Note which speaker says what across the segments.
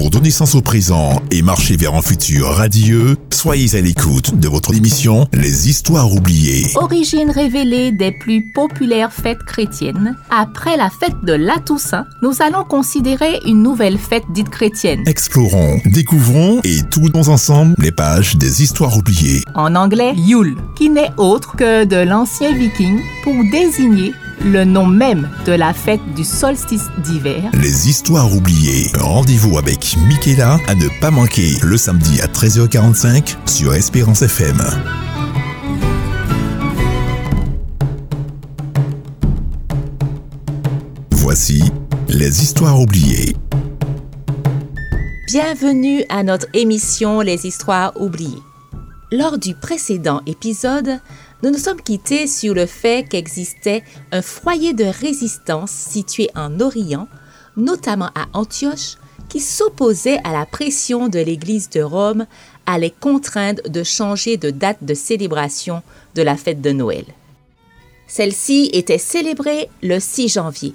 Speaker 1: Pour donner sens au présent et marcher vers un futur radieux, soyez à l'écoute de votre émission Les Histoires oubliées.
Speaker 2: Origine révélée des plus populaires fêtes chrétiennes, après la fête de la Toussaint, nous allons considérer une nouvelle fête dite chrétienne.
Speaker 1: Explorons, découvrons et tournons ensemble les pages des Histoires oubliées.
Speaker 2: En anglais, Yule, qui n'est autre que de l'ancien viking pour désigner le nom même de la fête du solstice d'hiver.
Speaker 1: Les Histoires oubliées. Rendez-vous avec Michaela à ne pas manquer le samedi à 13h45 sur Espérance FM. Voici les histoires oubliées.
Speaker 2: Bienvenue à notre émission Les histoires oubliées. Lors du précédent épisode, nous nous sommes quittés sur le fait qu'existait un foyer de résistance situé en Orient, notamment à Antioche, qui s'opposait à la pression de l'Église de Rome à les contraindre de changer de date de célébration de la fête de Noël. Celle-ci était célébrée le 6 janvier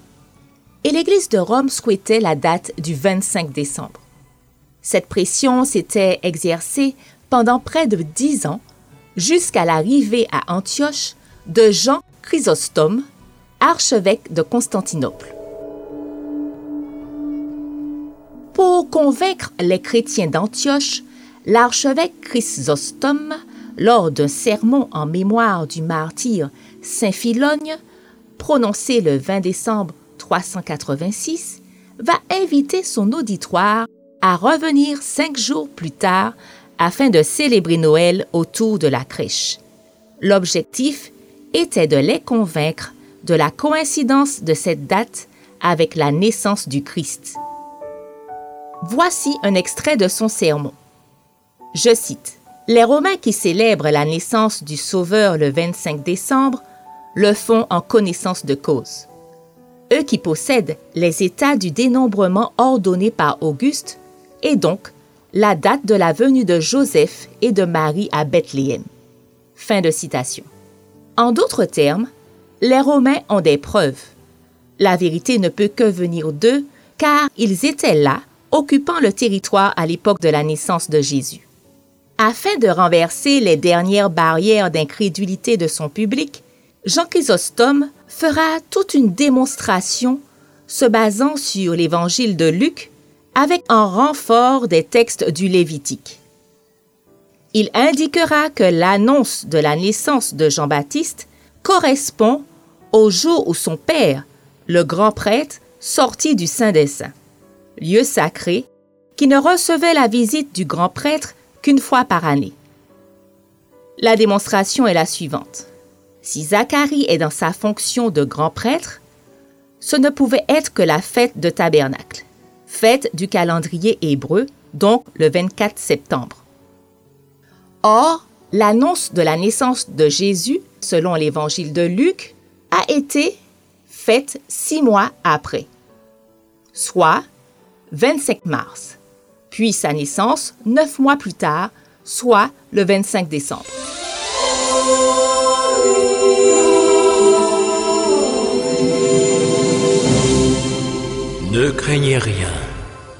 Speaker 2: et l'Église de Rome souhaitait la date du 25 décembre. Cette pression s'était exercée pendant près de dix ans jusqu'à l'arrivée à Antioche de Jean Chrysostome, archevêque de Constantinople. Pour convaincre les chrétiens d'Antioche, l'archevêque Chrysostome, lors d'un sermon en mémoire du martyr Saint Philogne, prononcé le 20 décembre 386, va inviter son auditoire à revenir cinq jours plus tard afin de célébrer Noël autour de la crèche. L'objectif était de les convaincre de la coïncidence de cette date avec la naissance du Christ. Voici un extrait de son sermon. Je cite, Les Romains qui célèbrent la naissance du Sauveur le 25 décembre le font en connaissance de cause. Eux qui possèdent les états du dénombrement ordonné par Auguste, et donc la date de la venue de Joseph et de Marie à Bethléem. Fin de citation. En d'autres termes, les Romains ont des preuves. La vérité ne peut que venir d'eux, car ils étaient là, occupant le territoire à l'époque de la naissance de Jésus. Afin de renverser les dernières barrières d'incrédulité de son public, Jean Chrysostome fera toute une démonstration se basant sur l'évangile de Luc avec un renfort des textes du Lévitique. Il indiquera que l'annonce de la naissance de Jean-Baptiste correspond au jour où son père, le grand prêtre, sortit du Saint des Saints, lieu sacré qui ne recevait la visite du grand prêtre qu'une fois par année. La démonstration est la suivante. Si Zacharie est dans sa fonction de grand prêtre, ce ne pouvait être que la fête de tabernacle fête du calendrier hébreu, donc le 24 septembre. Or, l'annonce de la naissance de Jésus, selon l'évangile de Luc, a été faite six mois après, soit 25 mars, puis sa naissance neuf mois plus tard, soit le 25 décembre.
Speaker 3: Ne craignez rien.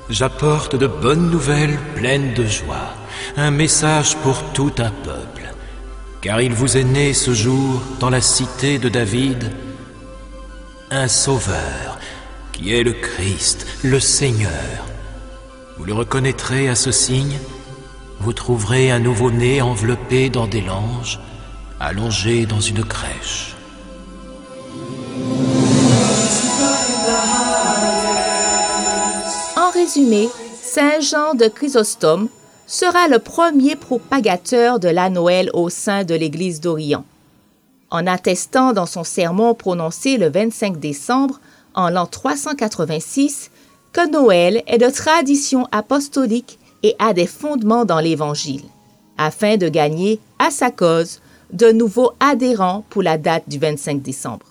Speaker 3: J'apporte de bonnes nouvelles pleines de joie, un message pour tout un peuple. Car il vous est né ce jour dans la cité de David un sauveur qui est le Christ, le Seigneur. Vous le reconnaîtrez à ce signe. Vous trouverez un nouveau-né enveloppé dans des langes, allongé dans une crèche.
Speaker 2: Résumé, Saint Jean de Chrysostome sera le premier propagateur de la Noël au sein de l'Église d'Orient. En attestant dans son sermon prononcé le 25 décembre en l'an 386 que Noël est de tradition apostolique et a des fondements dans l'Évangile, afin de gagner à sa cause de nouveaux adhérents pour la date du 25 décembre.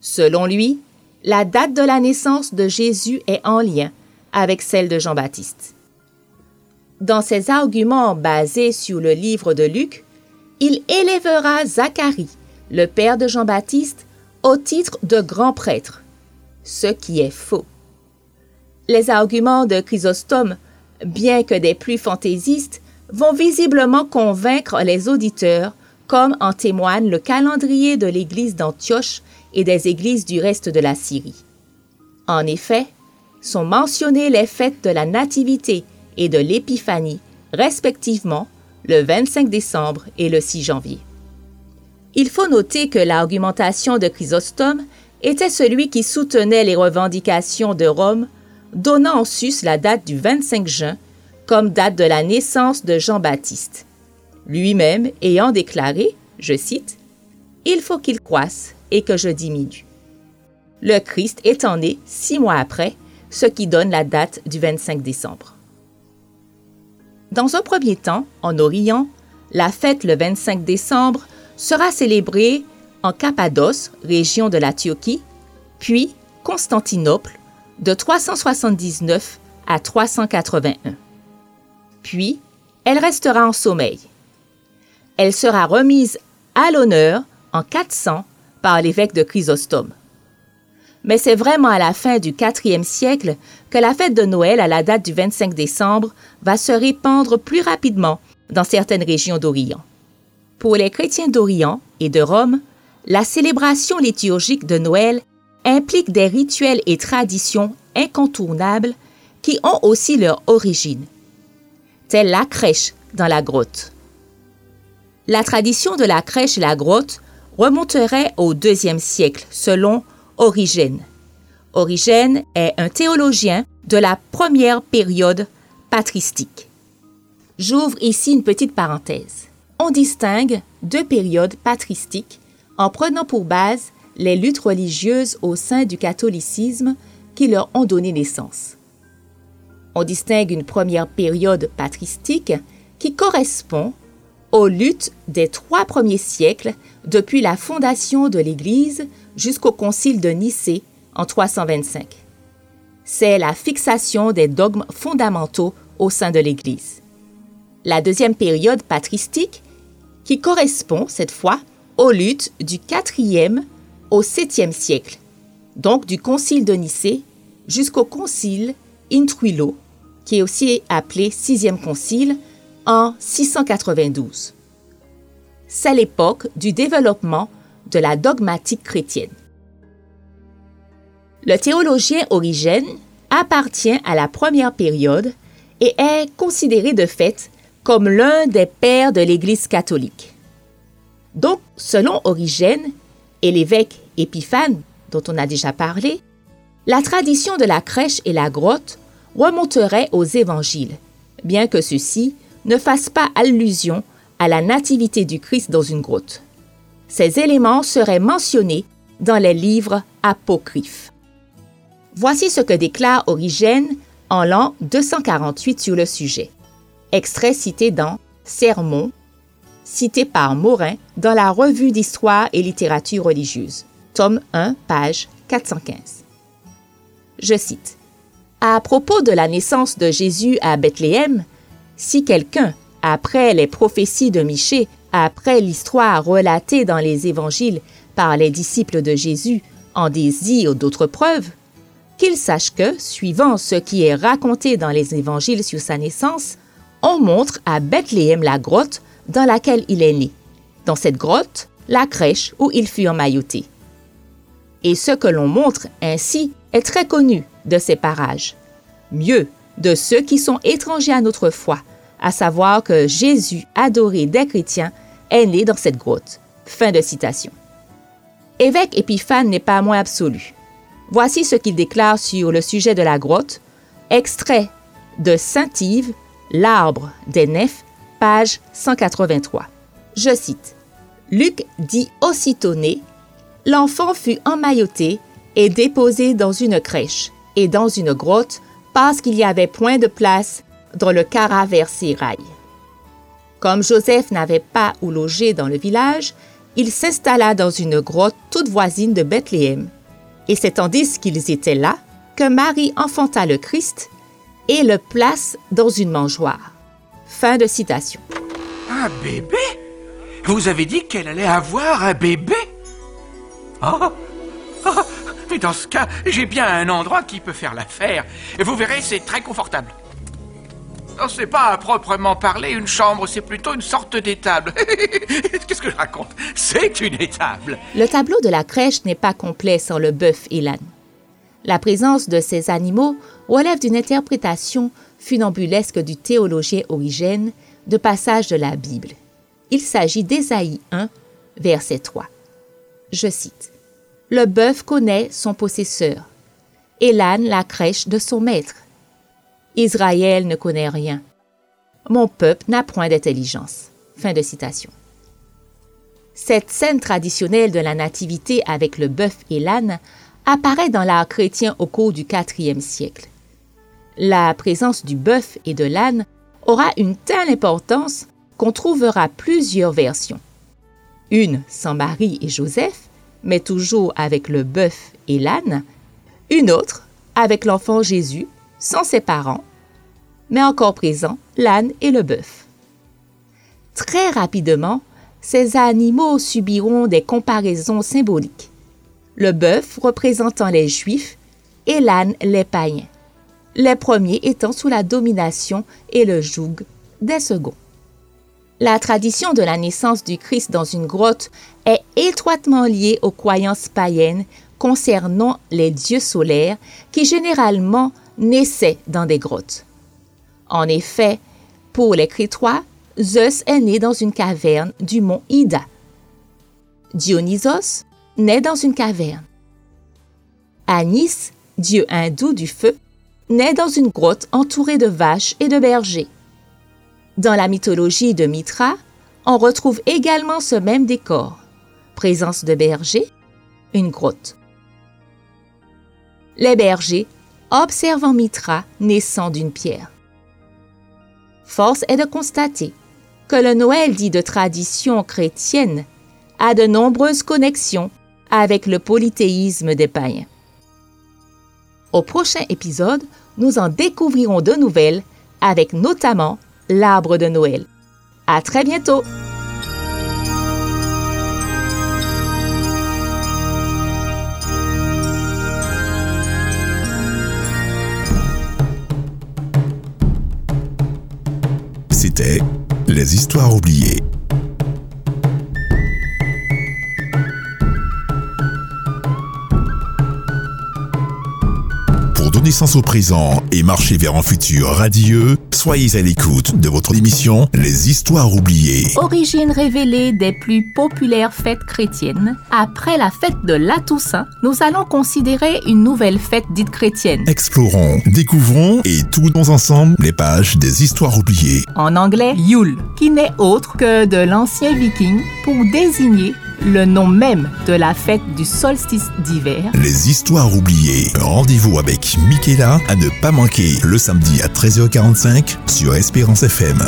Speaker 2: Selon lui, la date de la naissance de Jésus est en lien avec celle de Jean-Baptiste. Dans ses arguments basés sur le livre de Luc, il élèvera Zacharie, le père de Jean-Baptiste, au titre de grand prêtre, ce qui est faux. Les arguments de Chrysostome, bien que des plus fantaisistes, vont visiblement convaincre les auditeurs, comme en témoigne le calendrier de l'église d'Antioche et des églises du reste de la Syrie. En effet, sont mentionnées les fêtes de la Nativité et de l'Épiphanie, respectivement le 25 décembre et le 6 janvier. Il faut noter que l'argumentation de Chrysostome était celui qui soutenait les revendications de Rome, donnant en sus la date du 25 juin comme date de la naissance de Jean-Baptiste, lui-même ayant déclaré, je cite, Il faut qu'il croisse et que je diminue. Le Christ étant né six mois après, ce qui donne la date du 25 décembre. Dans un premier temps, en Orient, la fête le 25 décembre sera célébrée en Cappadoce, région de la Turquie, puis Constantinople, de 379 à 381. Puis, elle restera en sommeil. Elle sera remise à l'honneur en 400 par l'évêque de Chrysostome. Mais c'est vraiment à la fin du IVe siècle que la fête de Noël à la date du 25 décembre va se répandre plus rapidement dans certaines régions d'Orient. Pour les chrétiens d'Orient et de Rome, la célébration liturgique de Noël implique des rituels et traditions incontournables qui ont aussi leur origine, telle la crèche dans la grotte. La tradition de la crèche et la grotte remonterait au deuxième siècle selon Origène. Origène est un théologien de la première période patristique. J'ouvre ici une petite parenthèse. On distingue deux périodes patristiques en prenant pour base les luttes religieuses au sein du catholicisme qui leur ont donné naissance. On distingue une première période patristique qui correspond aux luttes des trois premiers siècles depuis la fondation de l'Église jusqu'au concile de Nicée en 325. C'est la fixation des dogmes fondamentaux au sein de l'Église. La deuxième période patristique, qui correspond cette fois aux luttes du 4e au 7e siècle, donc du concile de Nicée jusqu'au concile Intruilo, qui est aussi appelé sixième concile, en 692. C'est l'époque du développement de la dogmatique chrétienne. Le théologien Origène appartient à la première période et est considéré de fait comme l'un des pères de l'Église catholique. Donc, selon Origène et l'évêque Épiphane, dont on a déjà parlé, la tradition de la crèche et la grotte remonterait aux évangiles, bien que ceux-ci ne fassent pas allusion à la nativité du Christ dans une grotte. Ces éléments seraient mentionnés dans les livres apocryphes. Voici ce que déclare Origène en l'an 248 sur le sujet. Extrait cité dans Sermon, cité par Morin dans la Revue d'histoire et littérature religieuse, tome 1, page 415. Je cite À propos de la naissance de Jésus à Bethléem, si quelqu'un, après les prophéties de Michée, après l'histoire relatée dans les évangiles par les disciples de Jésus, en désire d'autres preuves, qu'il sache que, suivant ce qui est raconté dans les évangiles sur sa naissance, on montre à Bethléem la grotte dans laquelle il est né. Dans cette grotte, la crèche où il fut emmailloté. Et ce que l'on montre ainsi est très connu de ces parages. Mieux, de ceux qui sont étrangers à notre foi, à savoir que Jésus, adoré des chrétiens, est né dans cette grotte. Fin de citation. Évêque Épiphane n'est pas moins absolu. Voici ce qu'il déclare sur le sujet de la grotte, extrait de Saint-Yves, L'arbre des nefs, page 183. Je cite Luc dit aussitôt né, l'enfant fut emmailloté et déposé dans une crèche et dans une grotte parce qu'il n'y avait point de place dans le caraversérail. Comme Joseph n'avait pas où loger dans le village, il s'installa dans une grotte toute voisine de Bethléem. Et c'est tandis qu'ils étaient là que Marie enfanta le Christ et le place dans une mangeoire. Fin de citation.
Speaker 4: Un bébé? Vous avez dit qu'elle allait avoir un bébé? Oh, Mais dans ce cas, j'ai bien un endroit qui peut faire l'affaire. Et vous verrez, c'est très confortable. Non, c'est pas à proprement parler une chambre, c'est plutôt une sorte d'étable. Qu'est-ce que je raconte? C'est une étable.
Speaker 2: Le tableau de la crèche n'est pas complet sans le bœuf et l'âne. La présence de ces animaux relève d'une interprétation funambulesque du théologien Origène de passages de la Bible. Il s'agit d'Ésaïe 1, verset 3. Je cite Le bœuf connaît son possesseur, et l'âne la crèche de son maître. Israël ne connaît rien. Mon peuple n'a point d'intelligence. Fin de citation. Cette scène traditionnelle de la nativité avec le bœuf et l'âne apparaît dans l'art chrétien au cours du IVe siècle. La présence du bœuf et de l'âne aura une telle importance qu'on trouvera plusieurs versions. Une sans Marie et Joseph, mais toujours avec le bœuf et l'âne. Une autre avec l'enfant Jésus, sans ses parents, mais encore présent l'âne et le bœuf. Très rapidement, ces animaux subiront des comparaisons symboliques. Le bœuf représentant les Juifs et l'âne les païens, les premiers étant sous la domination et le joug des seconds. La tradition de la naissance du Christ dans une grotte est étroitement liée aux croyances païennes concernant les dieux solaires qui généralement naissaient dans des grottes. En effet, pour les Crétois, Zeus est né dans une caverne du mont Ida. Dionysos naît dans une caverne. Anis, dieu hindou du feu, naît dans une grotte entourée de vaches et de bergers. Dans la mythologie de Mitra, on retrouve également ce même décor. Présence de bergers, une grotte. Les bergers observant Mitra naissant d'une pierre. Force est de constater que le Noël dit de tradition chrétienne a de nombreuses connexions avec le polythéisme des païens. Au prochain épisode, nous en découvrirons de nouvelles avec notamment l'arbre de Noël. À très bientôt!
Speaker 1: Les Histoires oubliées. Sens au présent et marcher vers un futur radieux, soyez à l'écoute de votre émission Les Histoires oubliées.
Speaker 2: Origine révélée des plus populaires fêtes chrétiennes. Après la fête de la Toussaint, nous allons considérer une nouvelle fête dite chrétienne.
Speaker 1: Explorons, découvrons et tournons ensemble les pages des Histoires oubliées.
Speaker 2: En anglais, Yule, qui n'est autre que de l'ancien viking pour désigner le nom même de la fête du solstice d'hiver.
Speaker 1: Les histoires oubliées. Rendez-vous avec Michaela à ne pas manquer le samedi à 13h45 sur Espérance FM.